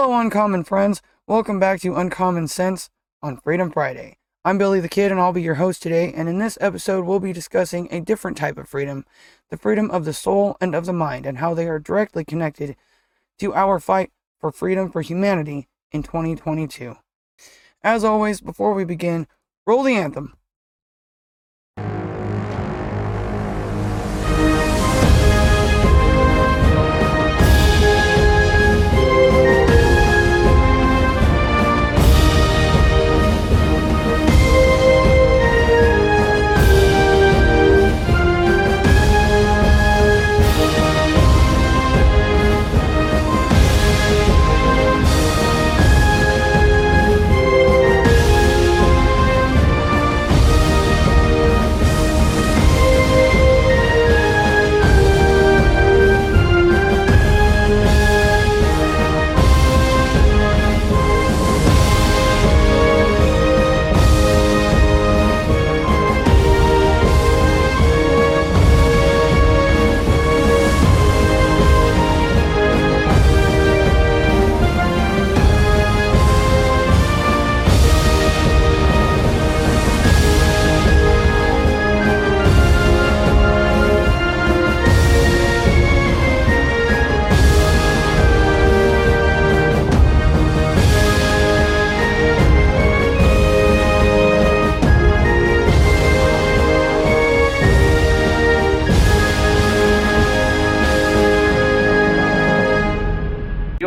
Hello, Uncommon friends. Welcome back to Uncommon Sense on Freedom Friday. I'm Billy the Kid, and I'll be your host today. And in this episode, we'll be discussing a different type of freedom the freedom of the soul and of the mind, and how they are directly connected to our fight for freedom for humanity in 2022. As always, before we begin, roll the anthem.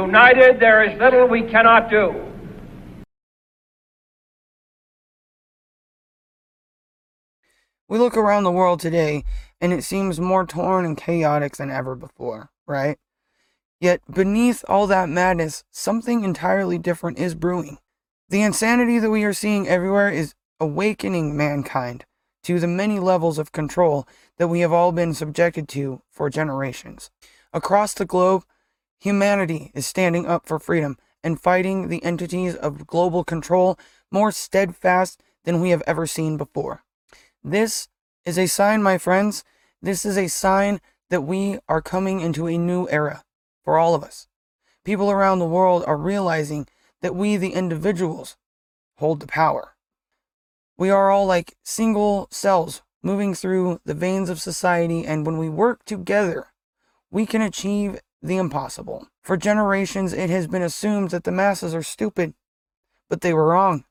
United, there is little we cannot do. We look around the world today and it seems more torn and chaotic than ever before, right? Yet beneath all that madness, something entirely different is brewing. The insanity that we are seeing everywhere is awakening mankind to the many levels of control that we have all been subjected to for generations. Across the globe, humanity is standing up for freedom and fighting the entities of global control more steadfast than we have ever seen before. This is a sign, my friends. This is a sign that we are coming into a new era for all of us. People around the world are realizing that we, the individuals, hold the power. We are all like single cells moving through the veins of society, and when we work together, we can achieve the impossible. For generations, it has been assumed that the masses are stupid, but they were wrong.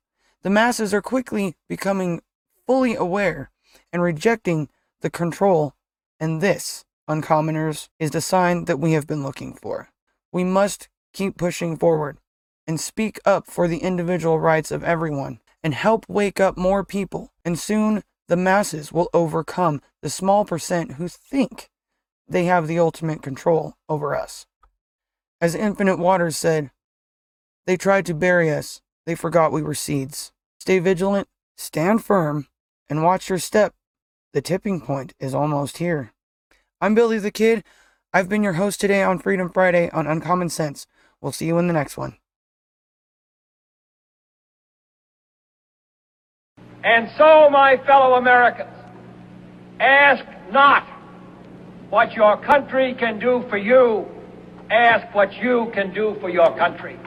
The masses are quickly becoming fully aware and rejecting the control, and this, uncommoners, is the sign that we have been looking for. We must keep pushing forward and speak up for the individual rights of everyone and help wake up more people, and soon the masses will overcome the small percent who think they have the ultimate control over us. As Infinite Waters said, they tried to bury us, they forgot we were seeds. Stay vigilant, stand firm, and watch your step. The tipping point is almost here. I'm Billy the Kid. I've been your host today on Freedom Friday on Uncommon Sense. We'll see you in the next one. And so, my fellow Americans, ask not what your country can do for you, ask what you can do for your country.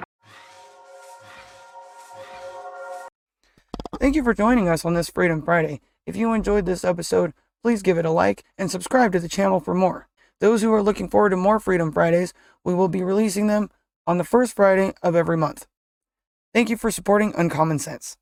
Thank you for joining us on this Freedom Friday. If you enjoyed this episode, please give it a like and subscribe to the channel for more. Those who are looking forward to more Freedom Fridays, we will be releasing them on the first Friday of every month. Thank you for supporting Uncommon Sense.